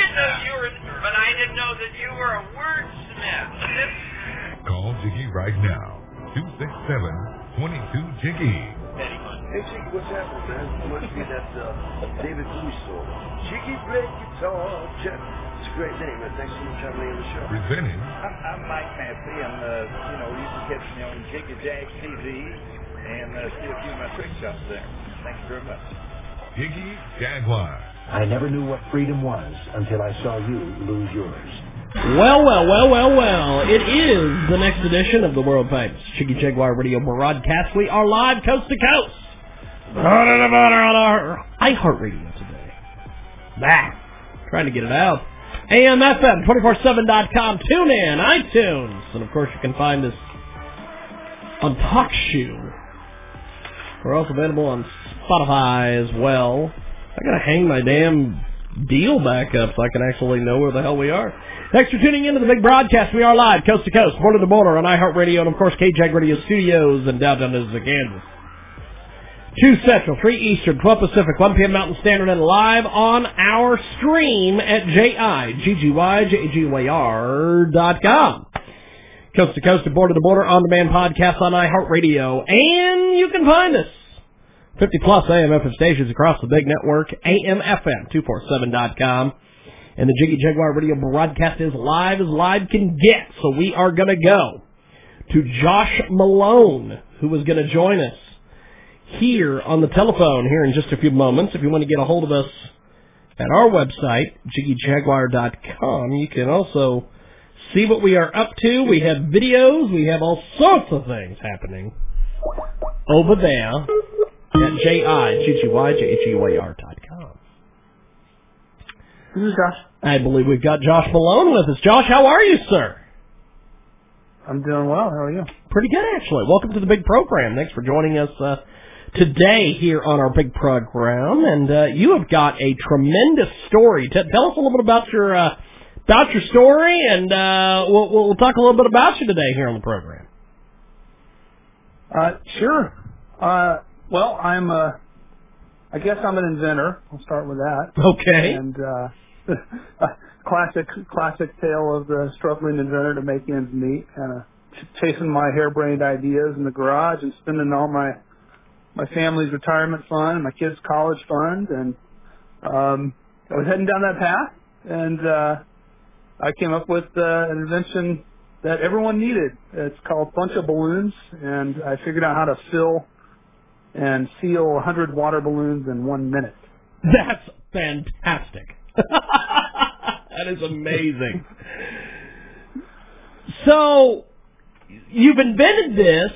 I didn't know you were, but I didn't know that you were a wordsmith. Call Jiggy right now. 267-22-JIGGY. Hey, Jiggy, what's happening, man? It must be that uh, David Bowie song. Jiggy play guitar. Jeff. It's a great name, man. Thanks so much for having me on the show. Presented I'm, I'm Mike Massey. I'm, uh, you know, you can catch me on Jiggy Jag TV and uh, see a few of my trick shots there. Thank you very much. Jiggy Jaguar. I never knew what freedom was until I saw you lose yours. Well, well, well, well, well. It is the next edition of the world famous Jiggy Jaguar Radio broadcast. We are live coast to coast. On our iHeartRadio today. Bah. Trying to get it out. AMFM, 247.com, tune in, iTunes, and of course you can find us on TalkShoe. We're also available on Spotify as well. I gotta hang my damn deal back up so I can actually know where the hell we are. Thanks for tuning into the big broadcast. We are live, coast to coast, border to border on iHeartRadio and of course KJAG Radio Studios in downtown Elizabeth, Kansas. 2 Central, 3 Eastern, 12 Pacific, 1 p.m. Mountain Standard, and live on our stream at dot Coast to coast and border to border on demand podcast on iHeartRadio. And you can find us 50 plus AM FM stations across the big network, AMFM247.com. And the Jiggy Jaguar radio broadcast is live as live can get. So we are going to go to Josh Malone, who is going to join us here on the telephone here in just a few moments. If you want to get a hold of us at our website, jiggyjaguar.com, you can also see what we are up to. We have videos. We have all sorts of things happening over there at J-I-G-G-Y-J-H-E-Y-R dot com. This is Josh. I believe we've got Josh Malone with us. Josh, how are you, sir? I'm doing well. How are you? Pretty good, actually. Welcome to the big program. Thanks for joining us uh, today here on our big program. And uh, you have got a tremendous story. T- tell us a little bit about your uh, about your story, and uh, we'll, we'll talk a little bit about you today here on the program. Uh, sure. Uh, well, I'm uh, I guess I'm an inventor. I'll start with that. Okay. And uh, classic classic tale of the struggling inventor to make ends meet, kind of chasing my harebrained ideas in the garage and spending all my my family's retirement fund and my kids' college fund, and um, I was heading down that path, and uh, I came up with uh, an invention that everyone needed. It's called Bunch O Balloons, and I figured out how to fill and seal 100 water balloons in one minute. That's fantastic. that is amazing. So, you've invented this.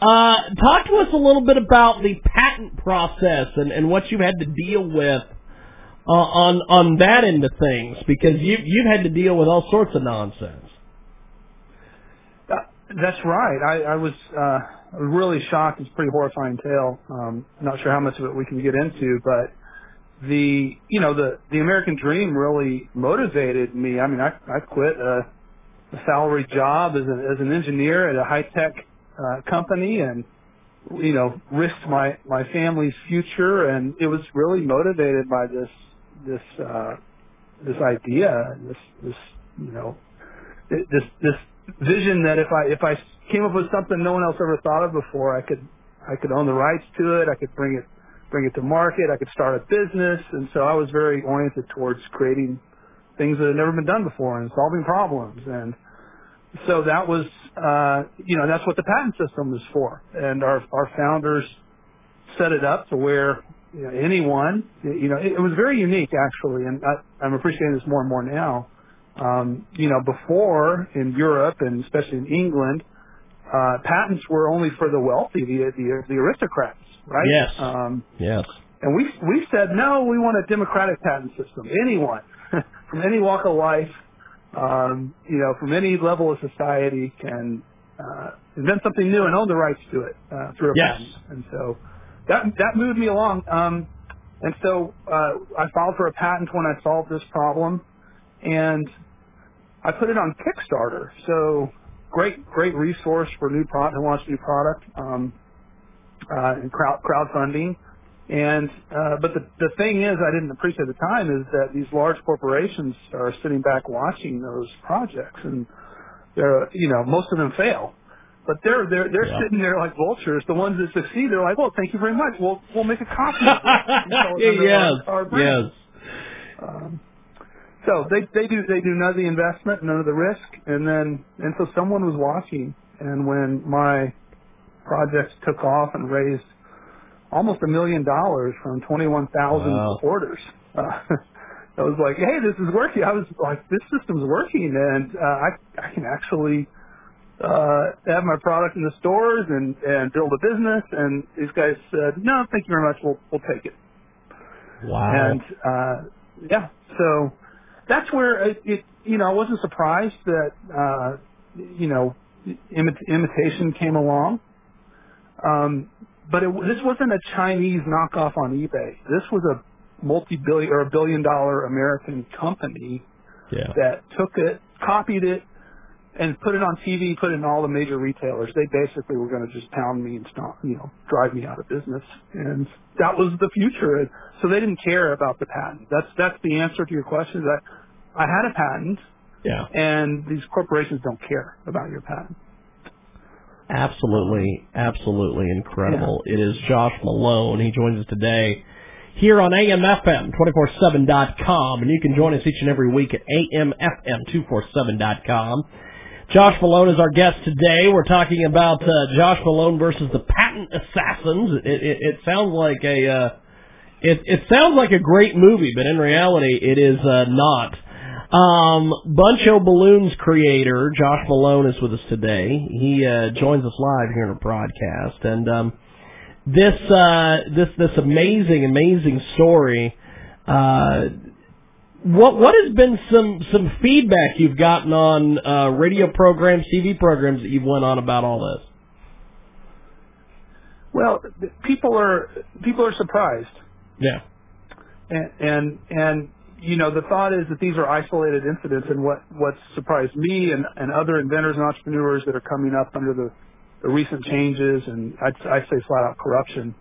Uh, talk to us a little bit about the patent process and, and what you've had to deal with uh, on on that end of things, because you you've had to deal with all sorts of nonsense. Uh, that's right. I, I was uh, really shocked. It's a pretty horrifying tale. Um, not sure how much of it we can get into, but the you know the the American dream really motivated me. I mean, I I quit a, a salary job as an as an engineer at a high tech uh, company and you know risked my my family's future, and it was really motivated by this this uh, this idea, this this you know this this vision that if I if I came up with something no one else ever thought of before, I could I could own the rights to it. I could bring it bring it to market. I could start a business, and so I was very oriented towards creating things that had never been done before and solving problems. And so that was uh, you know that's what the patent system is for. And our our founders set it up to where you know, anyone you know it, it was very unique actually, and I, I'm appreciating this more and more now. Um, you know, before in Europe and especially in England, uh, patents were only for the wealthy, the the, the aristocrats, right? Yes. Um, Yes. and we we said no, we want a democratic patent system. Anyone, from any walk of life, um, you know, from any level of society can uh, invent something new and own the rights to it uh, through a Yes. patent. And so that that moved me along. Um, and so uh, I filed for a patent when I solved this problem, and I put it on Kickstarter. So great, great resource for new product who wants new product um, uh, and crowd crowdfunding. And uh, but the the thing is, I didn't appreciate at the time is that these large corporations are sitting back watching those projects, and they're you know most of them fail. But they're they're they're Yeah. sitting there like vultures. The ones that succeed, they're like, well, thank you very much. We'll we'll make a copy of it. and sell it under yes, our, our yes. Um, so they they do they do none of the investment, none of the risk, and then and so someone was watching, and when my projects took off and raised almost a million dollars from twenty one thousand Wow. orders, uh, I was like, hey, this is working. I was like, this system's working, and uh, I I can actually uh, have my product in the stores and and build a business. And these guys said, no, thank you very much. We'll we'll take it. Wow. And uh, yeah, so that's where it, it. You know, I wasn't surprised that uh, you know imit- imitation came along. Um, but it, this wasn't a Chinese knockoff on eBay. This was a multi-billion or a billion-dollar American company yeah. that took it, copied it, and put it on TV, put it in all the major retailers. They basically were going to just pound me and stomp, you know, drive me out of business. And that was the future. And so they didn't care about the patent. That's, that's the answer to your question. That I had a patent Yeah. and these corporations don't care about your patent. Absolutely, absolutely incredible. It is Josh Malone. He joins us today here on AMFM247.com, and you can join us each and every week at AMFM247.com. Josh Malone is our guest today. We're talking about uh, Josh Malone versus the Patent Assassins. It, it, it sounds like a uh, it, it sounds like a great movie, but in reality, it is uh, not. Um, Bunch O Balloons creator Josh Malone is with us today. He uh, joins us live here in a broadcast, and um, this uh, this this amazing amazing story. Uh, what what has been some some feedback you've gotten on uh, radio programs, TV programs that you've went on about all this? Well, people are people are surprised, Yeah, and and, and you know the thought is that these are isolated incidents. And what what surprised me and, and other inventors and entrepreneurs that are coming up under the, the recent changes and I'd, I'd say flat out corruption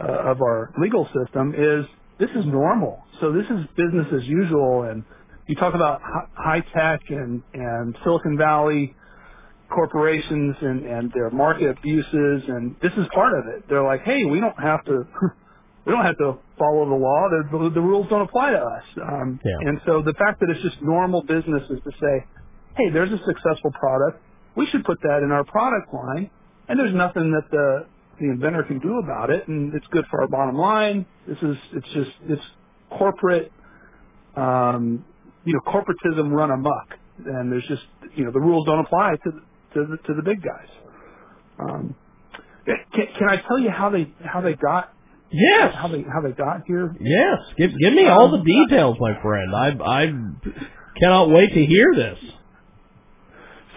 uh, of our legal system is this is normal. So this is business as usual. And you talk about high tech and and Silicon Valley corporations and, and their market abuses, and this is part of it. They're like, hey, we don't have to, we don't have to follow the law. The, the, the rules don't apply to us. Um, Yeah. And so the fact that it's just normal business is to say, hey, there's a successful product. We should put that in our product line, and there's nothing that the the inventor can do about it, and it's good for our bottom line. This is, it's just, it's corporate um, you know, corporatism run amok, and there's just, you know, the rules don't apply to to the, to the big guys. Um, can, can I tell you how they how they got yes, how they how they got here? yes. Give give me all the Um, details, my friend. I I cannot wait to hear this.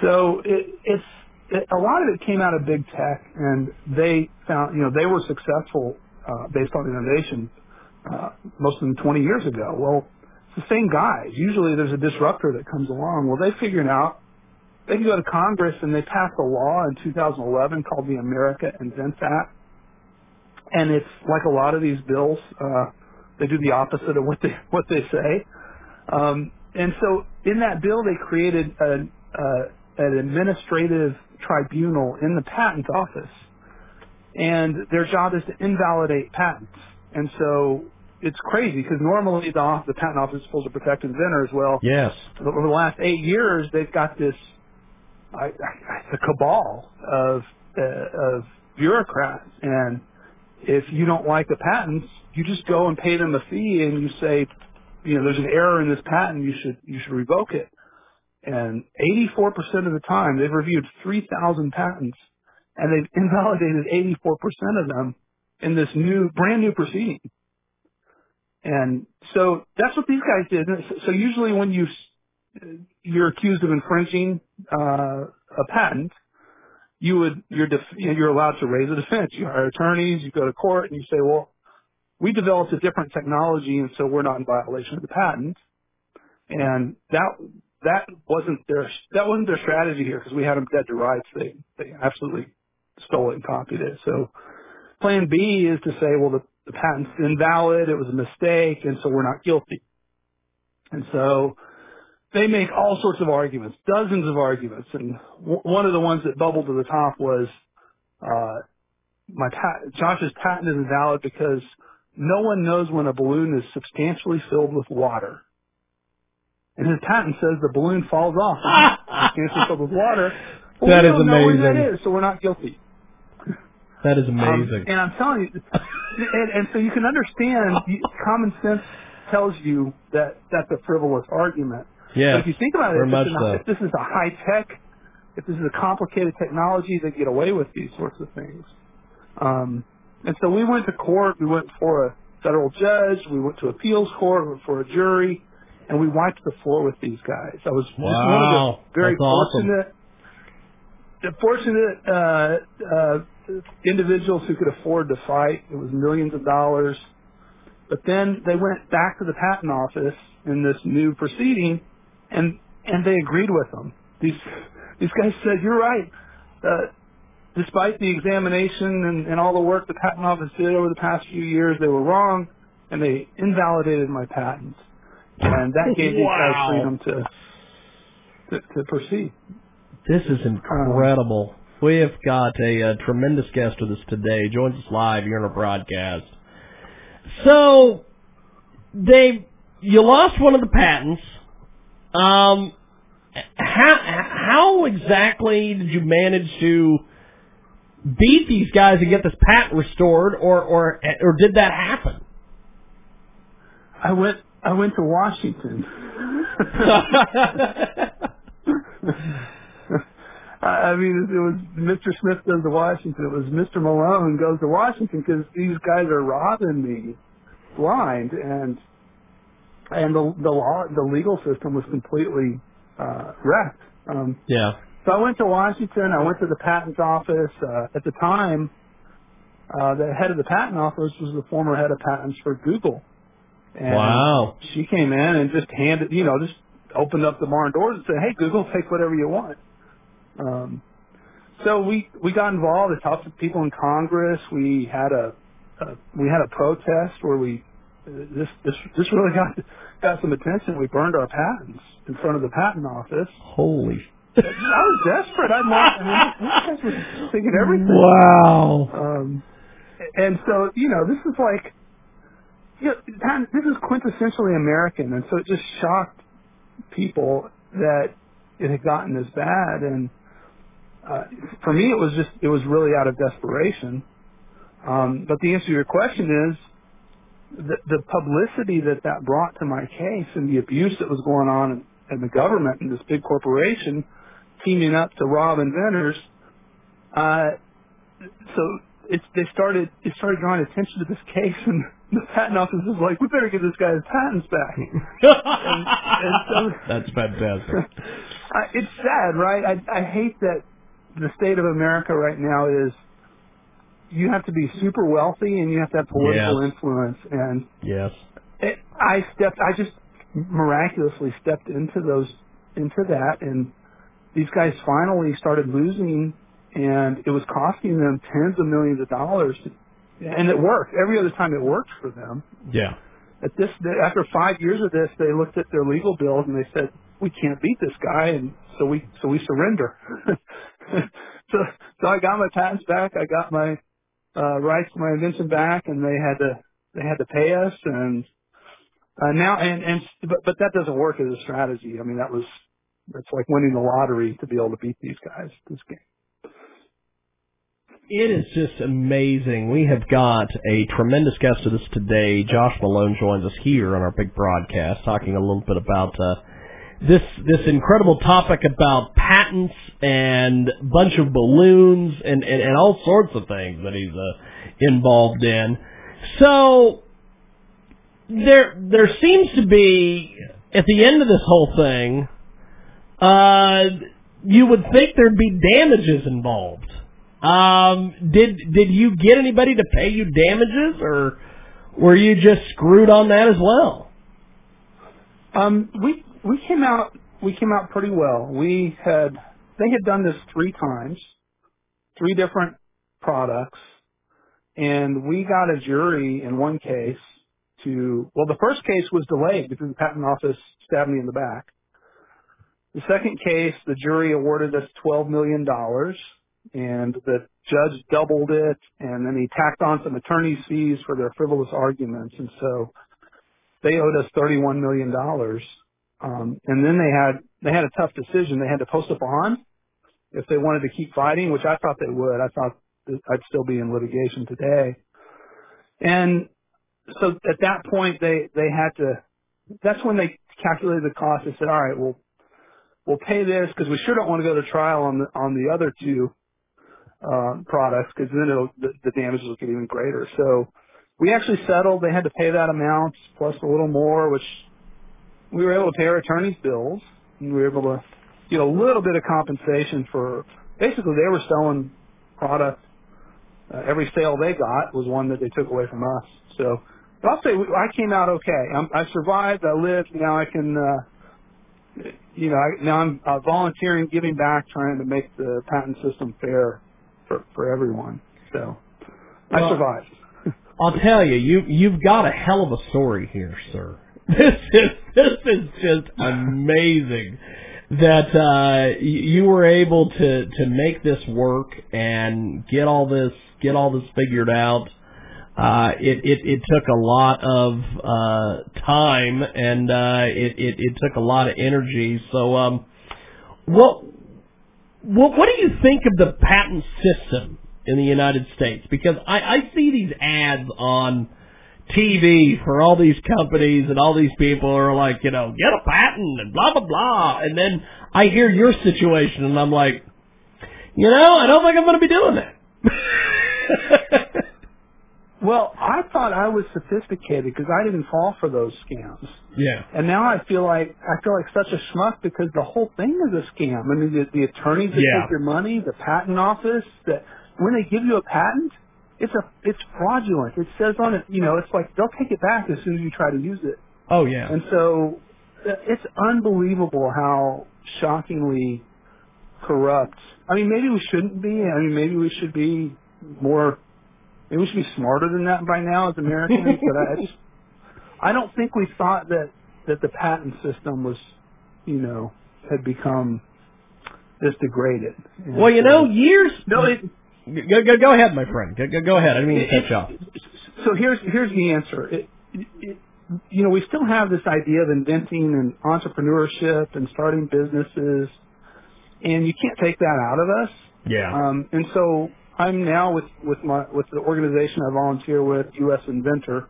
So it, it's it, a lot of it came out of big tech, and they found you know they were successful uh, based on innovation. Uh, most of them 20 years ago. Well, it's the same guys. Usually there's a disruptor that comes along. Well, they figured out they can go to Congress and they passed a law in 2011 called the America Invents Act, and it's like a lot of these bills. Uh, they do the opposite of what they what they say. Um, and so in that bill, they created an, uh, an administrative tribunal in the patent office, and their job is to invalidate patents. And so it's crazy because normally the, the patent office is supposed to protect inventors. Well, Yes. over the last eight years, they've got this I, I, a cabal of uh, of bureaucrats, and if you don't like the patents, you just go and pay them a fee, and you say, you know, there's an error in this patent, you should you should revoke it. And 84% of the time, they've reviewed 3,000 patents, and they've invalidated 84% of them in this new, brand new proceeding. And so that's what these guys did. So usually when you you're accused of infringing uh, a patent, you would you're def- you're allowed to raise a defense. You hire attorneys, you go to court, and you say, well, we developed a different technology, and so we're not in violation of the patent. And that that wasn't their that wasn't their strategy here because we had them dead to rights. They they absolutely stole it and copied it. So plan B is to say, well, the, the patent's invalid, it was a mistake, and so we're not guilty. And so they make all sorts of arguments, dozens of arguments, and w- one of the ones that bubbled to the top was uh, my pat- Josh's patent is invalid because no one knows when a balloon is substantially filled with water. And his patent says the balloon falls off when it's substantially filled with water. Well, That we is don't know when that amazing. is, so we're not guilty. That is Um, amazing. and I'm telling you, and, and so you can understand, common sense tells you that that's a frivolous argument. Yes. But if you think about it, if, this is so. a, if this is a high tech, if this is a complicated technology, they get away with these sorts of things. Um, and so we went to court. We went for a federal judge. We went to appeals court. We went for a jury, and we wiped the floor with these guys. I was just one of the very That's awesome. fortunate, the fortunate uh, uh, individuals who could afford to fight. It was millions of dollars. But then they went back to the patent office in this new proceeding, and and they agreed with them. These these guys said, "You're right." Uh, despite the examination and, and all the work the patent office did over the past few years, they were wrong, and they invalidated my patent, and that gave these Wow. guys freedom to to, to proceed. This is incredible. we have got a, uh tremendous guest with us today. Joins us live here on our broadcast. So, Dave, you lost one of the patents. Um, how how exactly did you manage to beat these guys and get this patent restored, or or or did that happen? I went I went to Washington. I mean, it was Mr. Smith goes to Washington. It was Mr. Malone goes to Washington because these guys are robbing me blind, and and the the law the legal system was completely uh, wrecked. Um, yeah. so I went to Washington. I went to the patent office. Uh, at the time, uh, the head of the patent office was the former head of patents for Google. And Wow. She came in and just handed, you know, just opened up the barn doors and said, "Hey, Google, take whatever you want." Um, so we we got involved. I talked to people in Congress. We had a, a we had a protest where we this this this really got got some attention. We burned our patents in front of the patent office. Holy. I was desperate. I, I mean, were taking everything. Wow. Um, and so, you know, this is like, you know, this is quintessentially American, and so it just shocked people that it had gotten this bad. And uh, for me, it was just, it was really out of desperation. Um, but the answer to your question is, the, the publicity that that brought to my case and the abuse that was going on in, in the government and this big corporation teaming up to rob inventors, uh, so it's they started it started drawing attention to this case, and the patent office was like, "We better give this guy his patents back." and, and so That's fantastic. I, it's sad, right? I, I hate that the state of America right now is you have to be super wealthy and you have to have political Yes. influence, and Yes. it, I stepped, I just miraculously stepped into those, into that, and these guys finally started losing, and it was costing them tens of millions of dollars, to, and it worked. Every other time it worked for them. Yeah. At this, after five years of this, they looked at their legal bills and they said, "We can't beat this guy," and so we, so we surrender. so, so I got my patents back. I got my uh, rights to my invention back, and they had to, they had to pay us, and uh, now, and and but but that doesn't work as a strategy. I mean, that was that's like winning the lottery to be able to beat these guys. This game. It is just amazing. We have got a tremendous guest with us today. Josh Malone joins us here on our big broadcast, talking a little bit about uh, this this incredible topic about patents and a bunch of balloons and, and, and all sorts of things that he's uh, involved in. So, there there seems to be at the end of this whole thing, uh, you would think there'd be damages involved. Um, did did you get anybody to pay you damages, or were you just screwed on that as well? Um, we we came out we came out pretty well. We had they had done this three times, three different products, and we got a jury in one case to well the first case was delayed because the patent office stabbed me in the back. The second case, the jury awarded us twelve million dollars, and the judge doubled it, and then he tacked on some attorney's fees for their frivolous arguments, and so they owed us thirty-one million dollars. Um, and then they had they had a tough decision. They had to post a bond if they wanted to keep fighting, which I thought they would. I thought I'd still be in litigation today. And so at that point, they they had to. That's when they calculated the cost. They said, "All right, we'll we'll pay this because we sure don't want to go to trial on the on the other two uh, products because then it'll, the, the damages will get even greater." So we actually settled. They had to pay that amount plus a little more, which we were able to pay our attorney's bills. And we were able to get a little bit of compensation for basically they were selling product. Uh, every sale they got was one that they took away from us. So but I'll say I came out okay. I'm, I survived. I lived. Now I can, uh, you know, I, now I'm uh, volunteering, giving back, trying to make the patent system fair for for everyone. So I Well, survived. I'll tell you, you you've got a hell of a story here, sir. This is this is just amazing that uh you were able to to make this work and get all this get all this figured out. Uh it it it took a lot of uh time and uh it it it took a lot of energy. So um what what what do you think of the patent system in the United States? Because I I see these ads on TV for all these companies and all these people are like, you know, get a patent and blah blah blah. And then I hear your situation and I'm like, you know, I don't think I'm going to be doing that. Well, I thought I was sophisticated because I didn't fall for those scams. yeah. And now I feel like I feel like such a schmuck because the whole thing is a scam. I mean, the, the attorneys that Yeah. take your money, the patent office, that when they give you a patent, it's a it's fraudulent. It says on it, you know, it's like they'll take it back as soon as you try to use it. Oh yeah. And so uh, it's unbelievable how shockingly corrupt. I mean, maybe we shouldn't be. I mean, maybe we should be more. Maybe we should be smarter than that by now as Americans. but I, I just, I don't think we thought that that the patent system was, you know, had become this degraded. And Well, you so- know, years. no, it, Go, go, go ahead, my friend. Go, go, go ahead. I didn't mean to cut you off. so here's here's the answer. It, it, you know, we still have this idea of inventing and entrepreneurship and starting businesses, and you can't take that out of us. Yeah. Um, and so I'm now with with my with the organization I volunteer with, U.S. Inventor.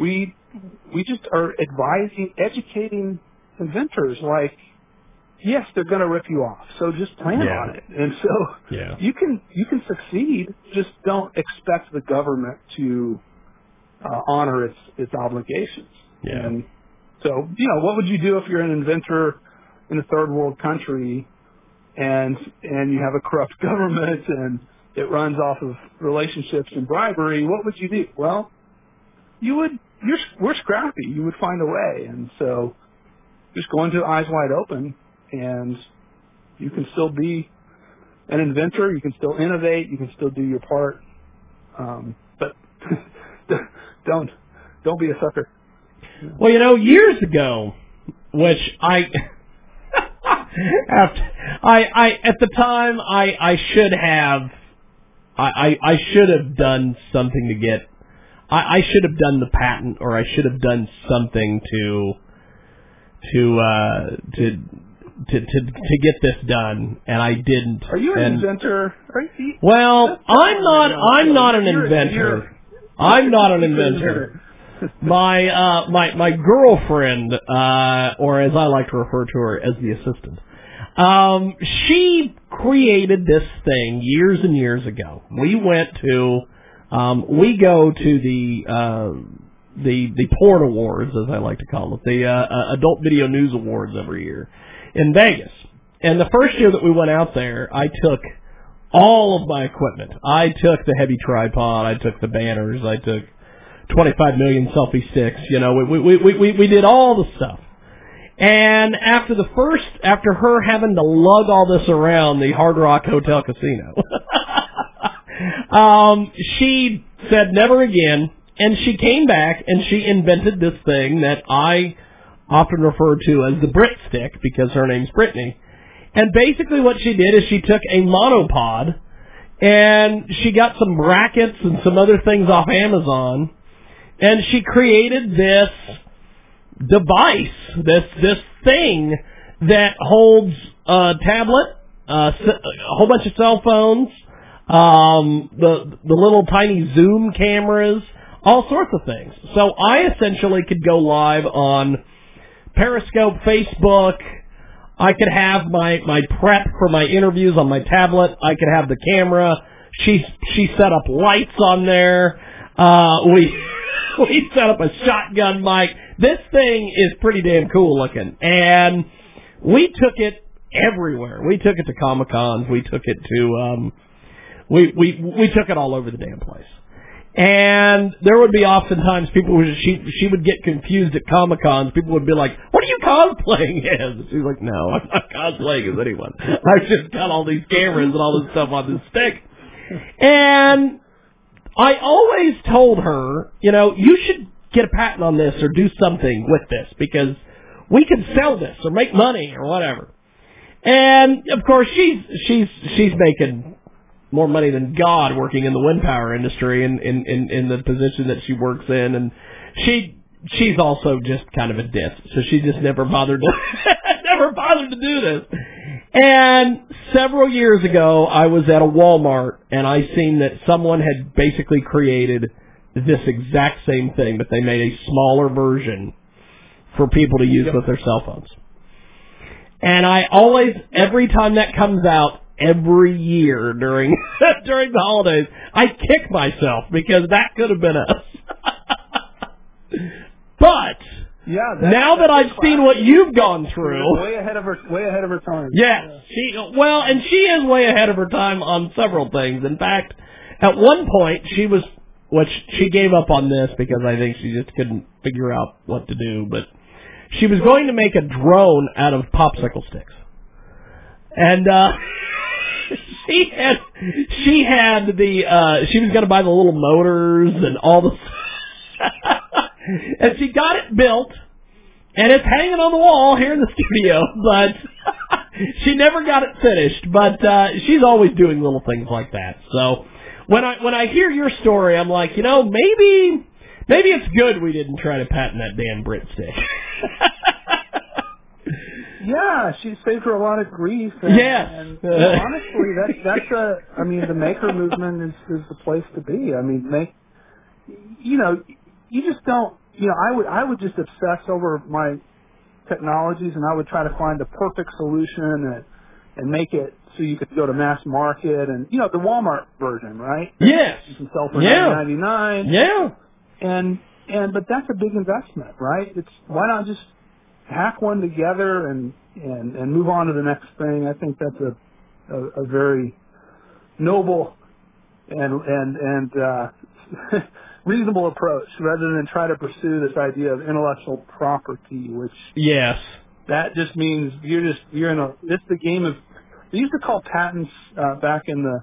We we just are advising, educating inventors like, yes, they're going to rip you off, so just plan Yeah. on it. And so Yeah. you can you can succeed, just don't expect the government to uh, honor its its obligations. Yeah. And so you know, what would you do if you're an inventor in a third world country and and you have a corrupt government and it runs off of relationships and bribery, what would you do? Well, you would you're we're scrappy. You would find a way, and so just go into eyes wide open, and you can still be an inventor. You can still innovate. You can still do your part, um, but don't don't be a sucker. Well, you know, years ago, which I, after, I, I, at the time, I, I should have, I, I, I should have done something to get, I, I should have done the patent, or I should have done something to, to, uh, to, to, to, to get this done, and I didn't. Are you an and, inventor? Are you, Well, I'm not, I'm not an inventor. I'm not an inventor my uh my my girlfriend uh or as I like to refer to her as the assistant um she created this thing years and years ago we went to um we go to the uh the the porn awards, as I like to call it, the uh, uh, Adult Video News Awards every year in Vegas. And the first year that we went out there, I took all of my equipment. I took the heavy tripod, I took the banners, I took 25 million selfie sticks. You know, we we we we, we did all the stuff. And after the first, after her having to lug all this around the Hard Rock Hotel Casino, um, she said never again. And she came back and she invented this thing that I often referred to as the Brit stick because her name's Brittany. And basically what she did is she took a monopod and she got some brackets and some other things off Amazon and she created this device, this this thing that holds a tablet, a whole bunch of cell phones, um, the the little tiny zoom cameras, all sorts of things. So I essentially could go live on Periscope, Facebook. I could have my my prep for my interviews on my tablet. I could have the camera. She she set up lights on there. Uh, we we set up a shotgun mic. This thing is pretty damn cool looking, and we took it everywhere. We took it to comic cons. We took it to um, we we we took it all over the damn place. And there would be oftentimes people would she she would get confused at comic cons. People would be like, "What are you cosplaying as?" She's like, "No, I'm not cosplaying as anyone. I've just got all these cameras and all this stuff on this stick." And I always told her, you know, you should get a patent on this or do something with this because we can sell this or make money or whatever. And of course, she's she's she's making more money than God working in the wind power industry in in in, in the position that she works in, and she she's also just kind of a diss, so she just never bothered to never bothered to do this. And several years ago, I was at a Walmart and I seen that someone had basically created this exact same thing, but they made a smaller version for people to use with their cell phones. And I always, every time that comes out, every year during during the holidays, I kick myself because that could have been us. but Yeah. now that I've seen what you've gone through, way ahead of her, way ahead of her time. Yes, she well, and she is way ahead of her time on several things. In fact, at one point she was, which she gave up on this because I think she just couldn't figure out what to do. But she was going to make a drone out of popsicle sticks, and uh she had she had the uh she was going to buy the little motors and all the, and she got it built and it's hanging on the wall here in the studio, but she never got it finished. But uh, she's always doing little things like that. So when I when I hear your story, I'm like, you know, maybe maybe it's good we didn't try to patent that damn Brit stick. Yeah, she saved her a lot of grief. And, Yes. and honestly, that's that's a. I mean, the maker movement is is the place to be. I mean, make. You know, you just don't. You know, I would I would just obsess over my technologies, and I would try to find the perfect solution and and make it so you could go to mass market and you know the Walmart version, right? yes. You can sell for Yeah. ninety nine. Yeah. and and but that's a big investment, right? It's why not just hack one together and and and move on to the next thing. I think that's a a, a very noble and and and uh, reasonable approach rather than try to pursue this idea of intellectual property, which Yes. that just means you're just you're in a it's the game of they used to call patents uh, back in the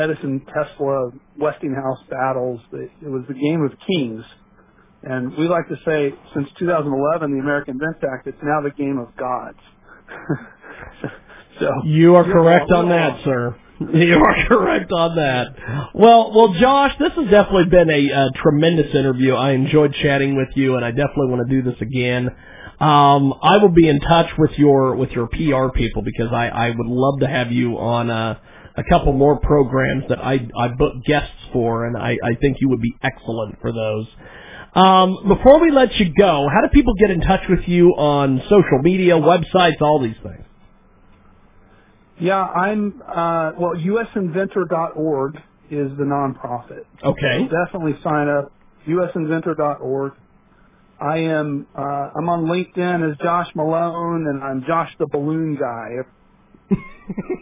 Edison Tesla Westinghouse battles it was the game of kings. And we like to say since 2011 the American Invents Act it's now the game of gods. so You are correct on that, sir. You are correct on that. Well, well, Josh, this has definitely been a, uh tremendous interview. I enjoyed chatting with you, and I definitely want to do this again. Um, I will be in touch with your with your PR people because I, I would love to have you on uh, a couple more programs that I I book guests for, and I, I think you would be excellent for those. Um, before we let you go, how do people get in touch with you on social media, websites, all these things? yeah, I'm uh well usinventor.org is the nonprofit. Okay. definitely sign up usinventor.org. I am uh, I'm on LinkedIn as Josh Malone, and I'm Josh the Balloon Guy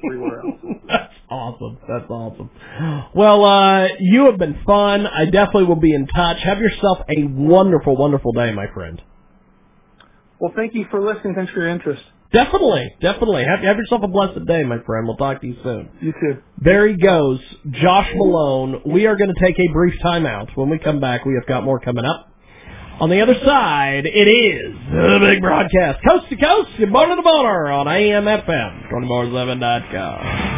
everywhere else. That's awesome. That's awesome. Well, uh, you have been fun. I definitely will be in touch. Have yourself a wonderful, wonderful day, my friend. Well, thank you for listening. Thanks for your interest. Definitely, definitely. Have, have yourself a blessed day, my friend. We'll talk to you soon. You too. There he goes, Josh Malone. We are going to take a brief timeout. When we come back, we have got more coming up. On the other side, it is the big broadcast, coast to coast, border to border on AMFM, 247.com.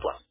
plus.